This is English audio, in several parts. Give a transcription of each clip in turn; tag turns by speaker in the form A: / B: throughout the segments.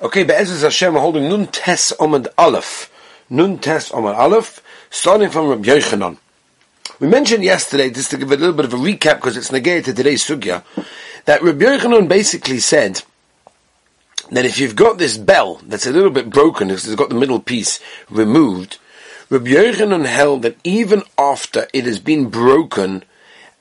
A: Okay, Be'ezus Hashem, we're holding Nun Tes Omad Aleph. Nun Tes Omad Aleph, starting from Rabbi Yochanan. We mentioned yesterday, just to give a little bit of a recap, because it's negated to today's sugya, that Rabbi Yochanan basically said that if you've got this bell that's a little bit broken, because it's got the middle piece removed, Rabbi Yochanan held that even after it has been broken,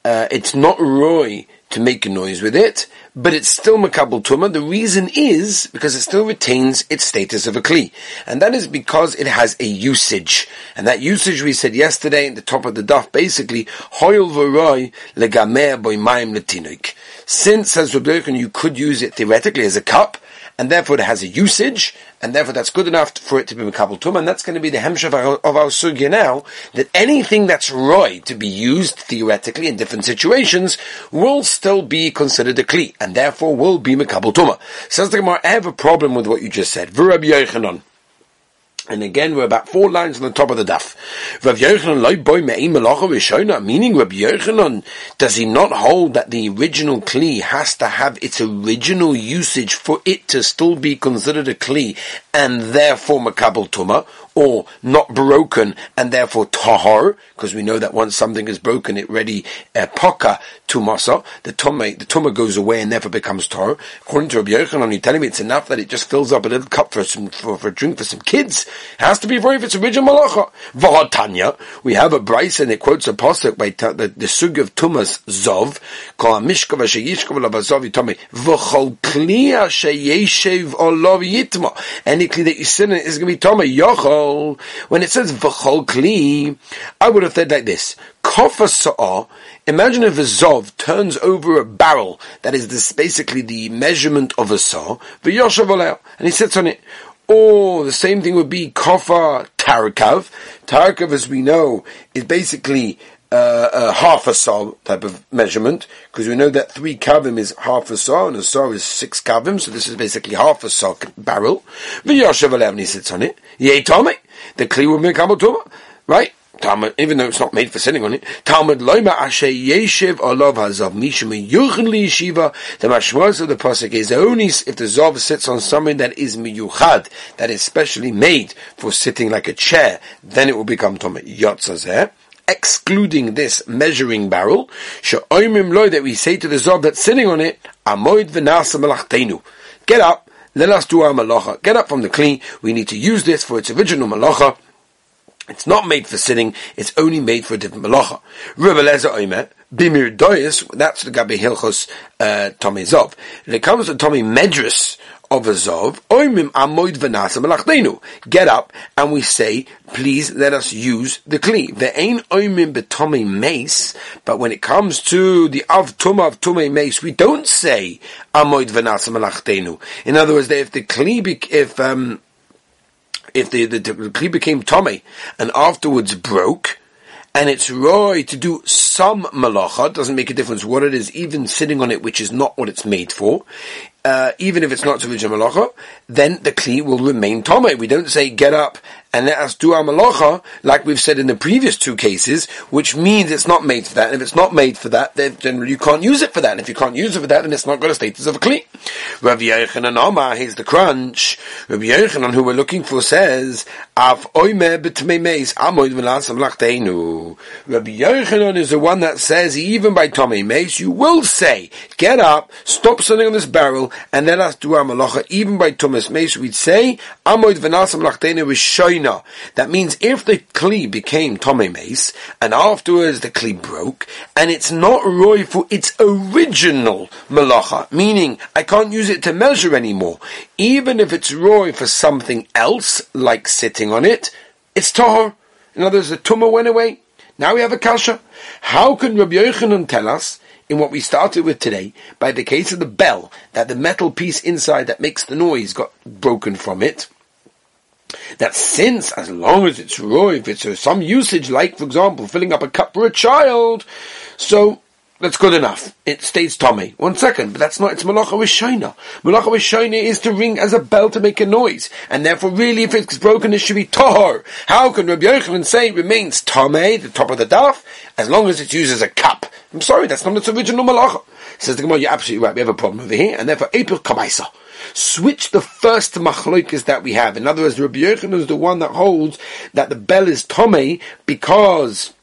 A: uh, it's not roy to make a noise with it, but it's still makabel tuma. The reason is because it still retains its status of a kli, and that is because it has a usage, and that usage we said yesterday in the top of the daf, basically hoyel v'roy legamer boy maim letinoik. Since as you could use it theoretically as a cup, and therefore it has a usage, and therefore that's good enough for it to be Makabal Tum, and that's going to be the hemshav of our, our sugya now, that anything that's roy to be used theoretically in different situations will still be considered a kli, and therefore will be Makabal Tuma. Says the Gemara, I have a problem with what you just said. V'Rabbi Yochanan. And again, we're about four lines on the top of the daf. Rav Yochanan boy me'im meaning Rav Yochanan, does he not hold that the original kli has to have its original usage for it to still be considered a kli, and therefore makabel tuma, or not broken and therefore tahar, because we know that once something is broken, it ready uh, poka tumasa, the tuma, the tuma goes away and therefore becomes tahar. According to Rabbi Yochanan, you're telling me it's enough that it just fills up a little cup for some for, for a drink for some kids. It has to be for if it's original malacha. Vahatanya, we have a bryce and it quotes a pasuk by ta- the, the sug of tumas zov, kol amishkav sheyishkav labazov yitame v'chol kliya sheyeshev olav yitma. Any kli that you sit in is going to be tama yochol when it says v'chol kli, I would have said like this: kofa sa'ah. Imagine if a zov turns over a barrel that is this basically the measurement of a saw, v'yoshav and he sits on it. Or the same thing would be kofa tarkav. Tarkav, as we know, is basically uh, uh, half a saw type of measurement, because we know that three kavim is half a saw, and a saw is six kavim, so this is basically half a saw barrel. V'yoshev sits on it. Yei the kli will make tuma, right? Talmud, even though it's not made for sitting on it, Talmud loima ashe yeshiv olav hazav mishum yuchen li yeshiva. The mashmos of the pasuk is only if the zav sits on something that is miyuchad, that is specially made for sitting like a chair, then it will become tome yotzazeh excluding this measuring barrel, that we say to the zob that's sitting on it, amoid. Get up, let us do our malacha. Get up from the clean. We need to use this for its original malacha. It's not made for sitting, it's only made for a different malacha. Bimir that's the Gabi Hilchos uh, Tommy Zov. When it comes to Tommy Medris, of a zov, oimim amoid v'nasa melachdenu. Get up and we say, please let us use the kli. There ain't oimim betome mace, but when it comes to the av tuma of tume mace, we don't say amoid v'nasa melachdenu. In other words, if the kli, if um, if the, the, the kli became tomei and afterwards broke, and it's roy to do some malacha, doesn't make a difference what it is, even sitting on it, which is not what it's made for uh, even if it's not to malacha, then the kli will remain tome. We don't say get up and let us do our malacha like we've said in the previous two cases, which means it's not made for that. And if it's not made for that, then generally you can't use it for that. And if you can't use it for that, then it's not got a status of a kli. Rabbi Yochanan Omar, here's the crunch. Rabbi Yochanan, who we're looking for, says, Av v'lasam lachteinu. Rabbi Yochanan is the one that says, even by tomei meis, you will say, get up, stop sitting on this barrel, and let us do our malacha. Even by Tumas Mace, we'd say, Amoid v'nasam lachtene v'shoina. That means if the kli became Tomei Mace, and afterwards the kli broke, and it's not roy for its original malacha, meaning I can't use it to measure anymore, even if it's roy for something else, like sitting on it, it's tahor. In other words, the tumah went away. Now we have a kasha. How can Rabbi Yochanan tell us in what we started with today, by the case of the bell, that the metal piece inside that makes the noise got broken from it, that since, as long as it's raw, if it's uh, some usage, like, for example, filling up a cup for a child, so that's good enough. It stays Tommy. One second, but that's not, it's Malacha Rishona. Malacha Rishona is to ring as a bell to make a noise. And therefore, really, if it's broken, it should be Tahor. How can Rabbi Yochanan say it remains Tomei, the top of the daf, as long as it's used as a cup? I'm sorry, that's not its original Malacha. Says the Gemara, you're absolutely right, we have a problem over here, and therefore, April Kamaisa. switch the first machloikas that we have. In other words, Rabbi Yochanan is the one that holds that the bell is tome because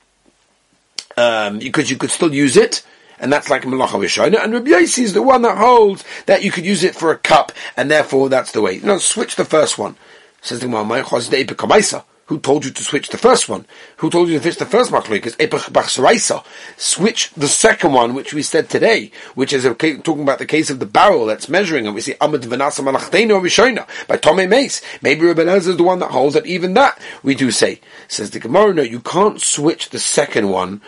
A: um, because you could still use it, and that's like Malacha Rishona. And Rabbi Yossi is the one that holds that you could use it for a cup, and therefore that's the way. No, switch the first one. Says the Gemara, who told you to switch the first one? Who told you to switch the first machloikas? Epech bachsaraisa. Switch the second one, which we said today, which is a, talking about the case of the barrel that's measuring, and we see amad v'nasa malachtenu rishona by Tomei Mace. Maybe Rabbi Elazar is the one that holds that even that we do say. Says the Gemara, no, you can't switch the second one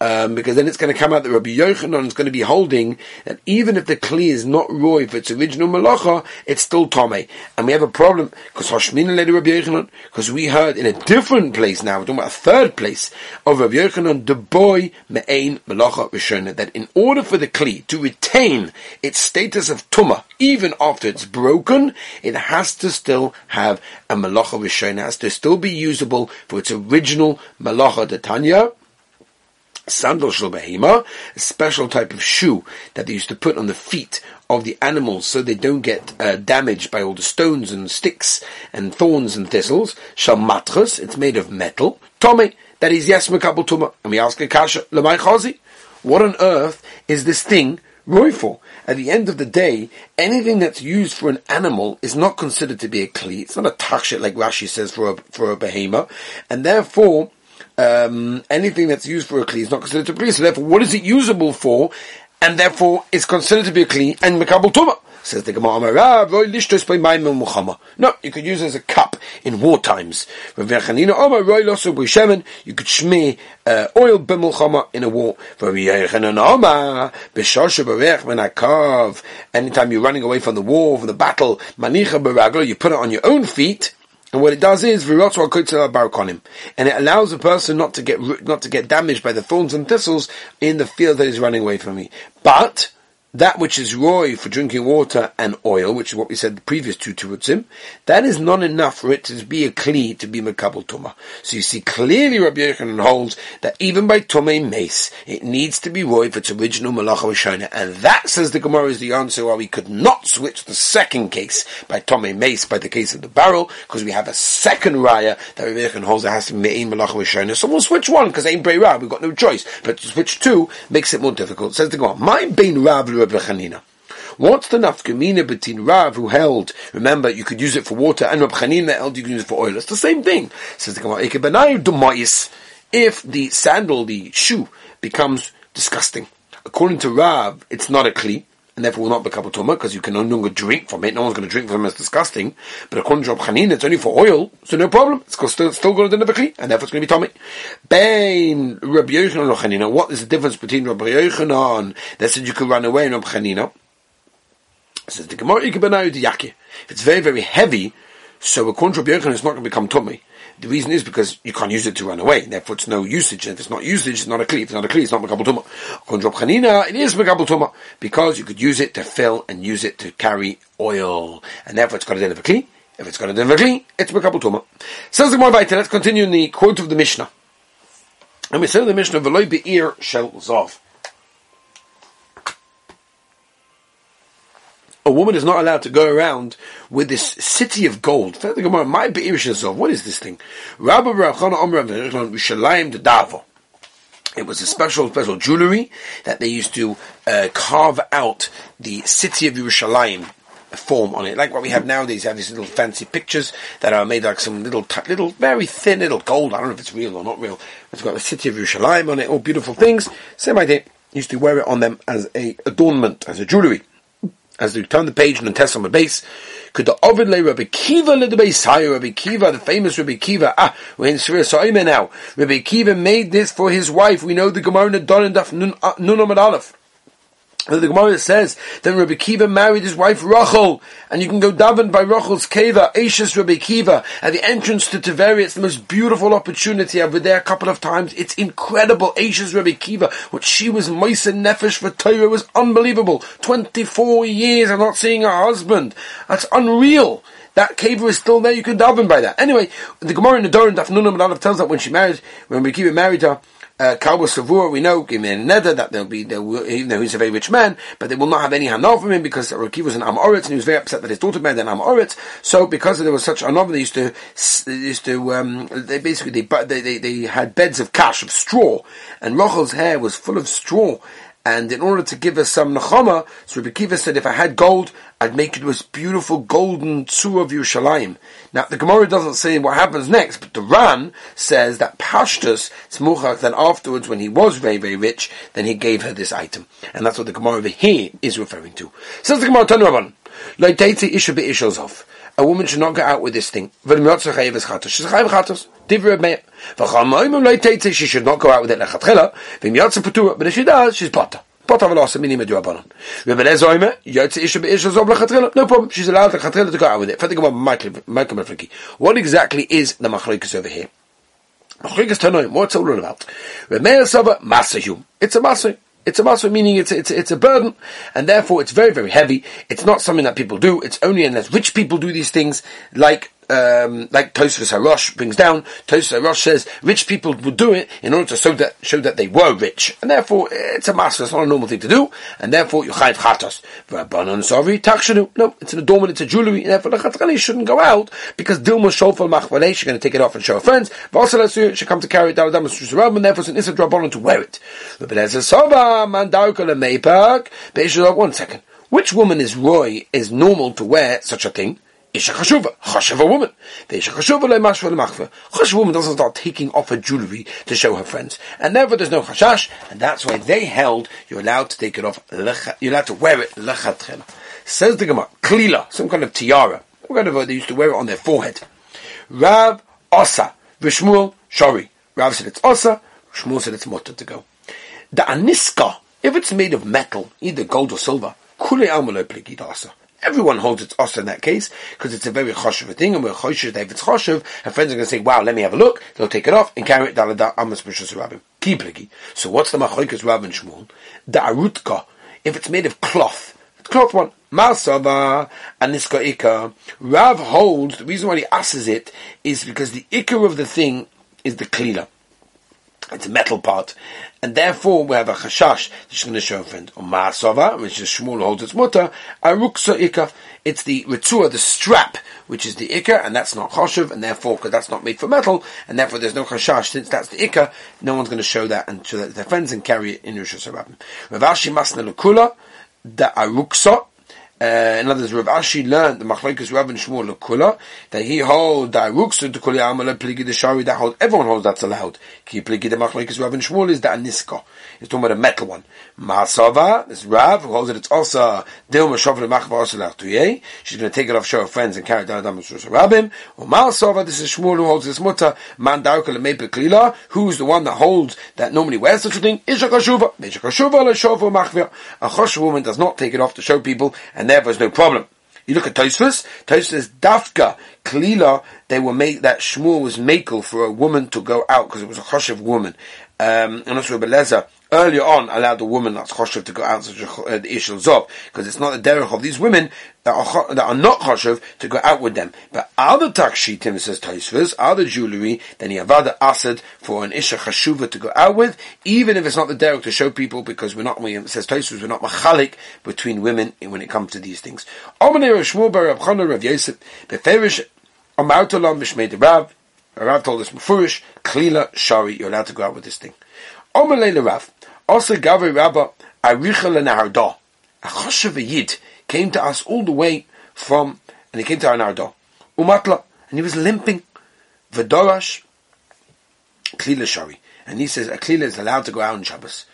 A: um, because then it's going to come out that Rabbi Yochanan is going to be holding that even if the kli is not roy for its original malacha, it's still tome. And we have a problem because Hashmina led Rabbi Yochanan because we heard in a different place now, we're talking about a third place of Rabbi Yochanan, the boy me'ain malacha rishona, that in order for the kli to retain its status of tuma, even after it's broken, it has to still have a malacha rishona, has to still be usable for its original malacha, the Tanya, sandal shel special type of shoe that they used to put on the feet of the animals so they don't get uh, damaged by all the stones and sticks and thorns and thistles. Matras, it's made of metal. Tommy, that is yes mekabel tuma. And we ask a kasha, lemay chazi, what on earth is this thing roy for? At the end of the day, anything that's used for an animal is not considered to be a kli. It's not a tachshit like Rashi says for a, for a behema. And therefore, um, anything that's used for a kli is not considered to be So therefore, what is it usable for? And therefore, it's considered to be a kli and mekabel tuma. Says the Gemara, No, you could use it as a cup in war times. You could shmee uh, oil b'mulchama in a war. Anytime you're running away from the war, from the battle, you put it on your own feet. And what it does is him, and it allows a person not to get not to get damaged by the thorns and thistles in the field that is running away from me. But that which is roy for drinking water and oil, which is what we said the previous two terutzim, that is not enough for it to be a kli to be makabel tuma. So you see clearly Rabbi Yochanan holds that even by tumah mace, it needs to be roy for its original malacha rishona, and that says the Gemara is the answer why we could not switch the second case by tumah mace by the case of the barrel, because we have a second raya that Rabbi Yochanan holds that has to be malacha rishona. So we'll switch one because ain't breira, we've got no choice. But to switch two makes it more difficult. Says the Gemara, my bein rav Chanina. What's the nafkamina between Rav who held, remember you could use it for water, and Rav Chanina held you can use it for oil? It's the same thing. Says the Gemara, if the sandal, the shoe, becomes disgusting. According to Rav, it's not a kli, and therefore will not become a tumah because you can no longer drink from it. No one's going to drink from it. It's disgusting. But according to Rav Chanin, it's only for oil, so no problem. It's still, still going to the nebekli, and therefore it's going to be tummy. Bain Rabbi Yochanan Chanina. What is the difference between Rabbi Yochanan that said you could run away and Rabbi Chanina? Says the Gemara, If it's very very heavy, so according to Rabbi Yochanan, it's not going to become tummy. The reason is because you can't use it to run away. Therefore, it's no usage. And if it's not usage, it's not a kli. If it's not a kli, it's not mekabel tuma. According Chanina, it is mekabel tuma because you could use it to fill and use it to carry oil, and therefore it's got a din of a kli. If it's got a din of a kli, it's mekabel tuma. Says the Gemara Let's continue in the quote of the Mishnah. And we say in the Mishnah, "V'loy be'ir shel zov." A woman is not allowed to go around with this city of gold. What is this thing? It was a special, special jewelry that they used to uh, carve out the city of Yerushalayim form on it, like what we have nowadays. You have these little fancy pictures that are made like some little, little, very thin little gold. I don't know if it's real or not real. It's got the city of Yerushalayim on it, all beautiful things. Same idea. Used to wear it on them as a adornment, as a jewelry as we turn the page on the base, could the Ovid lay Rabbi Kiva le the base higher Rabbi Kiva, the famous Rabbi Kiva. Ah, we're in Sri Soime now. Rabbi Kiva made this for his wife. We know the Gemara Don and Daf Nun Amad Aleph the Gemara says that Rabbi Kiva married his wife Rachel, and you can go daven by Rachel's Keva, Ashes Rabbi Kiva, at the entrance to Tiberia. It's the most beautiful opportunity. I've been there a couple of times. It's incredible. Ashes Rabbi Kiva, what she was Moisa Nefesh for Torah was unbelievable. 24 years of not seeing her husband. That's unreal. That cave is still there. You can daven by that. Anyway, the Gemara in the Doran Daf Nunam tells that when she married, when Rabbi Kiva married her, uh, Kalba Savua, we know, give me a nether that there'll be, there will, even though he's a very rich man, but they will not have any hanal from him because Rakiv was an Amoritz and he was very upset that his daughter married an Amoritz. So because there was such a they used to, they used to, um, they basically, they, they, they, they had beds of cash, of straw, and Rachel's hair was full of straw, and in order to give us some nechama, so Rabbi Kiva said, if I had gold, I'd make it this beautiful golden tzur of Yerushalayim. Now, the Gemara doesn't say what happens next, but the Ran says that Pashtus, Smuchach, that afterwards, when he was very, very rich, then he gave her this item. And that's what the Gemara over here is referring to. Says the Gemara, Tanu Rabban, Leiteitze Isha Be'ishazov. A woman should not go out with this thing. She's. She should not go out with it. But if she does, she's potter. Potter v'losa minim eduabanon. Rebbe Lezer oime, yotze isha be'isha zob lechatchila. No problem. She's allowed lechatchila to go out with it. Think about Michael Mefriki. What exactly is the machloikas over here? Machloikas tanoim. What's it all about? Rebbe Meir sava masahum. It's a masah. It's a muscle, meaning it's, it's, it's a burden, and therefore it's very, very heavy. It's not something that people do. It's only unless rich people do these things, like um, like Tosfos Harosh brings down, Tosfos Harosh says rich people would do it in order to show that show that they were rich, and therefore it's a master. It's not a normal thing to do, and therefore you chayiv chatos. Rabbanon sorry takshenu. No, it's an adornment. It's a jewelry, and therefore the chatzkani shouldn't go out because dilma shofal machvalei. She's going to take it off and show her friends. V'asalasu she come to carry it down the and therefore it's an issa rabbanon to wear it. But there's a sova mandarka lemeipak. One second. Which woman is roy is normal to wear such a thing? Isha chashuva, chashuva woman. The isha chashuva le mashva le. Chashuva woman doesn't start taking off her jewelry to show her friends, and therefore there's no chashash, and that's why they held you're allowed to take it off. You're allowed to wear it lechatchila. Says the Gemara, klila, some kind of tiara. Whatever uh, they used to wear it on their forehead. Rav osa, v'shmuel shori. Rav said it's osa, Shmuel said it's mutter to go. The aniska, if it's made of metal, either gold or silver, kule almalo pligid asa. Everyone holds it's us in that case because it's a very choshev thing, and we're choshev if it's choshev, her friends are going to say, "Wow, let me have a look." They'll take it off and carry it the amas. Kipligi. So what's the machoikas rabbin shmuel? The arutka. If it's made of cloth, cloth one. Masava and niska ikar. Rav holds the reason why he asks it is because the ikar of the thing is the klila. It's a metal part. And therefore we have a chashash she's going to show a friend. Or ma'asava, which is Shmuel holds its mutter, aruksa ikka. It's the ritzua, the strap, which is the ikka, and that's not choshev, and therefore, because that's not made for metal, and therefore there's no chashash, since that's the ikka, no one's going to show that and show that to their friends and carry it in Rosh Hashanah. Ravashi masna lukula, the aruksa, uh, in other words, Rav Ashi learned the Machlekes Rav and Shmuel Lekula that he holds that Ruksa to Kuli Amala Pligi the Shari that holds everyone holds that's allowed. Ki Pligi the Machlekes Rav and Shmuel is the Aniska. He's talking about a metal one. Masava, this Rav who holds it. It's also Dil Mashav Machva Asalach Tuye. She's going to take it off, show her friends, and carry it down to Rabbim. Or Masava, this is Shmuel who holds this mutter. Man Darka Lemepe Klila, who's the one that holds that normally wears such a thing. Isha Kashuva. Isha Kashuva Leshovu Machva. A Chosh woman does not take it off to show people, and therefore there's no problem. You look at Tosfos, Tosfos Dafka, Klila, they were made, that Shmuel was makel for a woman to go out because it was a choshev woman. Um, and also Rebbe earlier on allowed the woman that's choshev to go out such a uh, ishel zov because it's not the derech of these women that are that are not choshev to go out with them. But other takshitim says Taisvus, other jewelry, then you have other asad for an isha chashuva to go out with, even if it's not the derech to show people because we're not. We says Taisvus, we're not machalik between women when it comes to these things. Rav told us Mufurish, Klila Shari, you're allowed to go out with this thing. Omer Rav. Also Gavi Rabba Aricha Lenahardah. A Choshev Yid came to us all the way from, and he came to our Nardah. Umatla, and he was limping. V'dorash Klila Shari. And he says, a Klila is allowed to go out on Shabbos.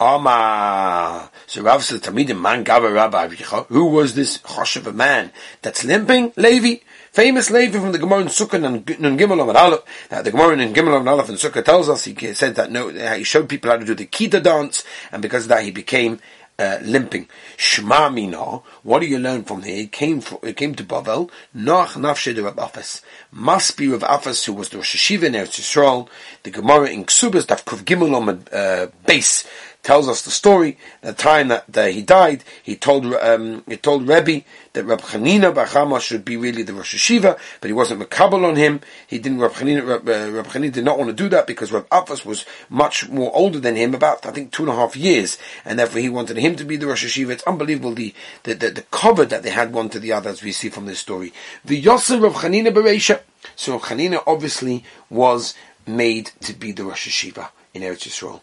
A: Ama. So Rav said, Tamidim man Gava Rabba Who was this Choshev man that's limping? Levi. Famous Levi from the Gemara in Sukkah and Nun Gimel Amar Aleph. That the Gemara in Gimel Amar Aleph and Sukkah tells us he said that no, he showed people how to do the Kita dance, and because of that he became uh, limping. Shma Mina, what do you learn from here? It came from, it came to Bavel. Noach Nafshe Rav Afas. Must be Rav Afas who was the Rosh Hashiva in Eretz Yisrael. The Gemara in Ksubas Daf Kuv Gimel on uh, base tells us the story. The time that uh, he died, he told um, he told Rebbe that Rab Chanina Bachama should be really the Rosh Hashiva, but he wasn't makabel on him. He didn't. Uh, Rab Chanina did not want to do that because Rab Afas was much more older than him, about I think two and a half years, and therefore he wanted him to be the Rosh Hashiva. It's unbelievable the the, the, the cover that they had one to the other, as we see from this story. The Yosef Rab Chanina Bereisha. So Rab Chanina obviously was made to be the Rosh Hashiva in Eretz Yisrael.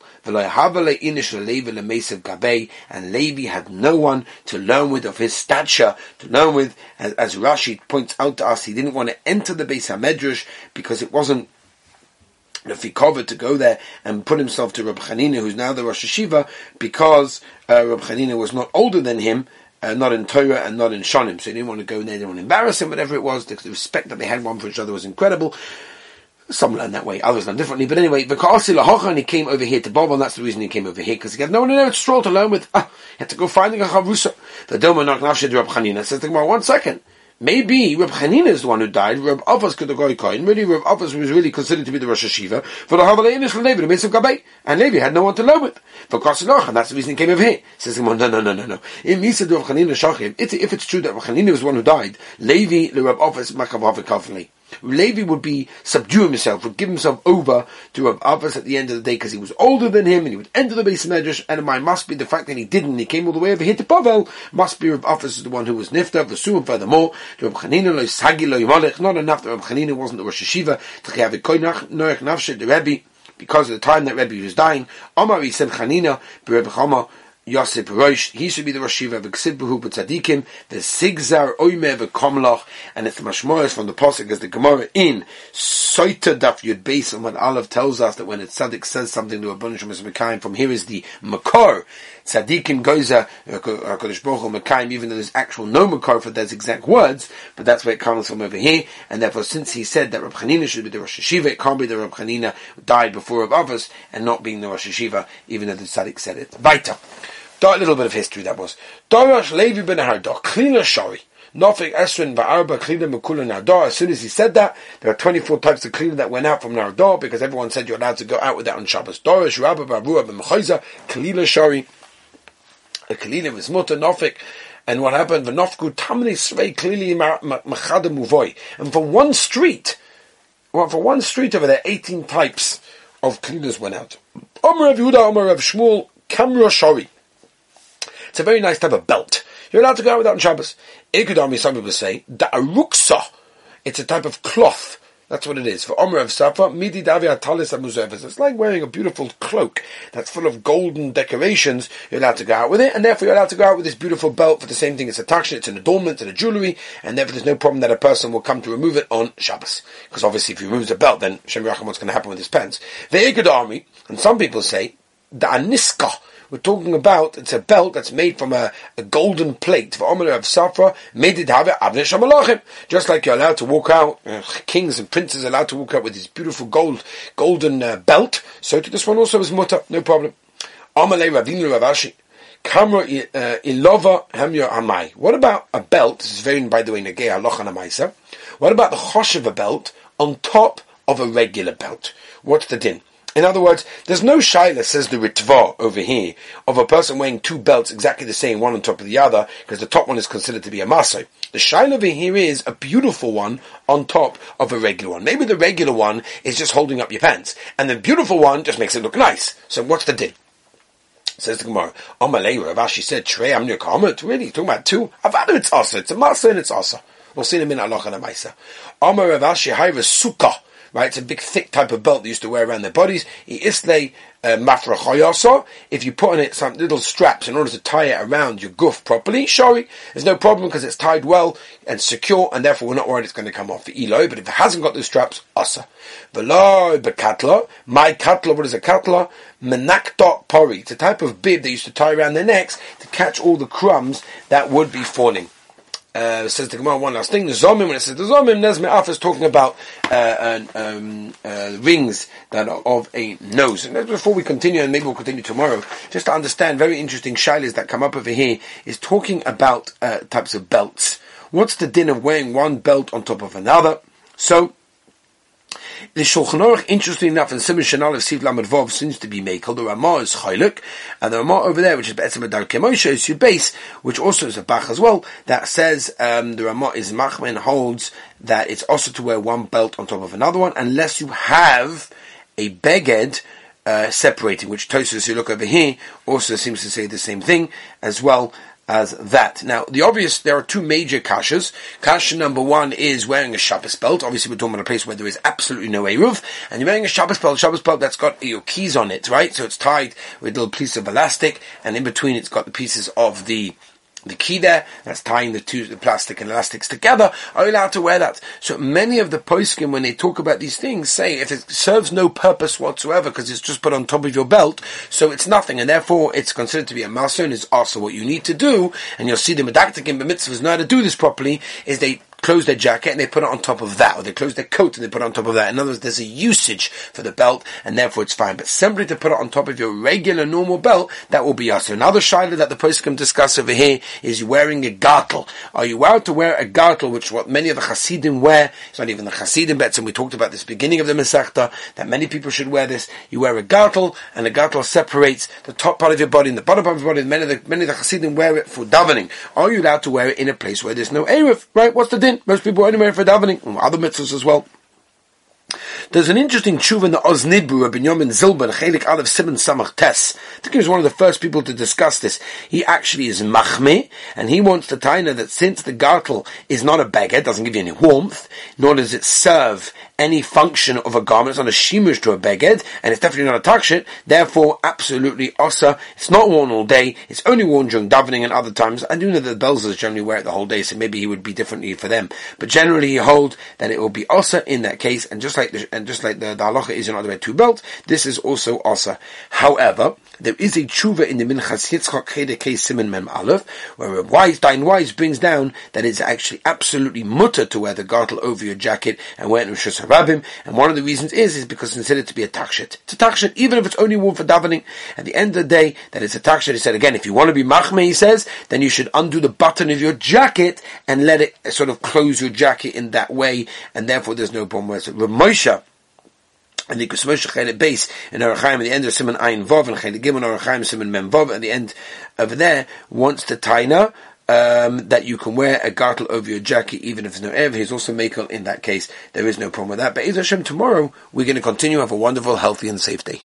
A: And Levi had no one to learn with of his stature, to learn with, as, as Rashi points out to us, he didn't want to enter the Beis HaMedrash because it wasn't the fikova to go there and put himself to Reb Chanina, who's now the Rosh Hashiva, because uh, Chanina was not older than him, uh, not in Torah and not in Shonim, so he didn't want to go in there, didn't want to embarrass him, whatever it was. The respect that they had one for each other was incredible. Some learn that way, others learn differently. But anyway, and he came over here to Bob, and that's the reason he came over here, because he had no one in Eretz Yisrael to learn with. Ah, he had to go finding a Chavrusa. The Doma Nak Nafshed Rab Chanina says to one second. Maybe Reb Chanina is the one who died. Reb Avos could have gone. Really, Reb Avos was really considered to be the Rosh Hashiva. For the Havalei Inish Levi, the Mitzvah Gabay. And Levi had no one to learn with. For Kosinach, and that's the reason he came over here. He says, no, no, no, no, no. In Misa Reb Chanina Shachim, if it's true that Reb Chanina was the one who died, Levi, the Reb Avos, Makav Avik Levi would be subduing himself, would give himself over to Rav Avos at the end of the day because he was older than him and he would enter the base Medrash. And it must be the fact that he didn't, he came all the way over here to Bavel, must be Rav Avos is the one who was Nifta, Vasum, furthermore, Rav Chanina, lo Sagi, lo Yimalech, not enough that Rav Chanina wasn't the Rosh Hashiva, to have a Koinach, Noach Nafshe, the Rebbe, because of the time that Rebbe was dying, Omar, said Chanina, Rebbe Chama, Yosef Rosh, he should be the Rosh Shiva, V'ksibbehu b'tzadikim, the Sigzar Oime v'komlach, and it's the Mashmoyas from the Pasuk as the Gemara in Soita Daf Yud Beis, and when Aleph tells us that when a tzaddik says something to a bunch of Mekayim, from here is the Makor, Tzadikim Goza, HaKadosh Baruch Mekayim, even though there's actual no Makor for those exact words, but that's where it comes from over here, and therefore since he said that Rab Chanina should be the Rosh Hashiva, it can't be the Rab Chanina died before of Avos, and not being the Rosh Hashiva, even though the tzaddik said it. Weiter. A little bit of history that was. Darash Levi ben Hardor, Klina Shari. Nofik Esrin Va'arba Klina Mekula Nardor. As soon as he said that, there are 24 types of Klina that went out from Nardor because everyone said you're allowed to go out with that on Shabbos. Darash Rabba Barua ben Klina Shari. A Klina was Mutter Nofik. And what happened? V'nofku tamni svei klili machada muvoy. And for one street, well, for one street over there, 18 types of cleaners went out. Omer Rav Yehuda, Omer Rav Shmuel, Kamra Shari. It's a very nice type of belt. You're allowed to go out without on Shabbos. Ikudami, some people say, da da'aruksa. It's a type of cloth. That's what it is. For Omer of Safa, midi davi atalis It's like wearing a beautiful cloak that's full of golden decorations. You're allowed to go out with it, and therefore you're allowed to go out with this beautiful belt for the same thing. It's a takshin, it's an adornment, it's a jewelry, and therefore there's no problem that a person will come to remove it on Shabbos. Because obviously if he removes the belt, then Shem what's going to happen with his pants. The army, and some people say, the aniska, we're talking about it's a belt that's made from a, a golden plate for Omer of Safra, made it have Avnei Just like you're allowed to walk out, uh, kings and princes are allowed to walk out with this beautiful gold golden uh, belt. So to this one also is mutter, no problem. Amalei Ravinu Ravashi. Kamra uh, ilova amai. What about a belt? This is very, by the way, negei halacha namaisa. What about the chosh of a belt on top of a regular belt? What's the din? In other words, there's no shaila, says the Ritva over here, of a person wearing two belts exactly the same, one on top of the other, because the top one is considered to be a maso. The shaila over here is a beautiful one on top of a regular one. Maybe the regular one is just holding up your pants, and the beautiful one just makes it look nice. So what's the deal? Says the Gemara, Amalei Rav Ashi said, Trey Amnir Kamet, really? Talking about two? Avada it's asa, it's a masa and it's asa. We'll see in a minute, Allah and Amaisa. Amar Rav Ashi Hayva Sukkah right? It's a big, thick type of belt they used to wear around their bodies. Isle uh, mafra If you put on it some little straps in order to tie it around your goof properly, sorry, there's no problem because it's tied well and secure, and therefore we're not worried it's going to come off the elo. But if it hasn't got those straps, asa. Velo bekatla, my katla. What is a katla? Menakta pori. It's a type of bib they used to tie around their necks to catch all the crumbs that would be falling. Uh, says the Gemara one last thing. The Zomim, when it says the Zomim, Nezme Af is talking about uh, um, uh, rings that are of a nose. And before we continue, and maybe we'll continue tomorrow, just to understand very interesting shilas that come up over here, is talking about uh, types of belts. What's the din of wearing one belt on top of another? So, The Shulchan Aruch, interesting enough, in Simon Shanal of Siv Lamed Vov seems to be Mekel. The Ramah is Chayluk, and the Ramah over there, which is Be'etzim Adar Kemoshe, is base, which also is a Bach as well, that says um, the Ramah is Machman holds that it's also to wear one belt on top of another one, unless you have a beged uh, separating, which Tosus, you look over here, also seems to say the same thing as well as that. Now, the obvious, there are two major kashas. Kasha number one is wearing a Shabbos belt. Obviously, we're talking about a place where there is absolutely no Eruv, and you're wearing a Shabbos belt, Shabbos belt that's got your keys on it, right? So it's tied with a little piece of elastic, and in between it's got the pieces of the the key there, that's tying the two the plastic and elastics together, are allowed to wear that? So many of the poskim, when they talk about these things, say if it serves no purpose whatsoever because it's just put on top of your belt, so it's nothing, and therefore it's considered to be a maser, and it's also what you need to do, and you'll see the medactic in the mitzvahs know how to do this properly, is they close their jacket and they put it on top of that, or they close their coat and they put it on top of that. In other words, there's a usage for the belt, and therefore it's fine. But simply to put it on top of your regular normal belt, that will be us. Another shaila that the can discuss over here is wearing a gartel. Are you allowed to wear a gartel, which what many of the Hasidim wear? It's not even the Hasidim bets, and we talked about this beginning of the Masechta, that many people should wear this. You wear a gartel, and the gartel separates the top part of your body and the bottom part of your body. Many of the, many of the Hasidim wear it for davening. Are you allowed to wear it in a place where there's no Eruv? Right? What's the din? Most people only wear it for davening, mm, other mitzvahs as well. There's an interesting tshuva in the Az Nidberu, Rabbi Yomin Zilber, Chelik Aleph Simon Samach Tes. I think he was one of the first people to discuss this. He actually is machme, and he wants to taina that since the gartel is not a beggar, doesn't give you any warmth, nor does it serve any function of a garment. It's not a shimush to a beged, and it's definitely not a takshit. Therefore, absolutely osa. It's not worn all day. It's only worn during davening and other times. I do know that the Belzers generally wear it the whole day, so maybe he would be differently for them. But generally, he hold that it will be osa in that case, and just like the, and just like the, the halacha is in other two belt, this is also osa. However, there is a tshuva in the Minchas Yitzchak Chedekei Simon Mem Aleph, where a wise, Dayan Weiss brings down that it's actually absolutely mutter to wear the gartel over your jacket and wear it in Rosh Hashanah. And one of the reasons is, is because it's considered to be a takshit. It's a takshit, even if it's only worn for davening. At the end of the day, that it's a takshit. He said again, if you want to be machme, he says, then you should undo the button of your jacket and let it sort of close your jacket in that way, and therefore there's no problem with it. And the Kusmoshe Chelet base in Orach Chaim at the end of Simon Ayin Vov and Chelet Gimon Orach Chaim Simon Mem Vov at the end over there wants to taina um, that you can wear a gartel over your jacket even if there's no air. He's also makel in that case. There is no problem with that. But Hashem tomorrow we're going to continue have a wonderful, healthy, and safe day.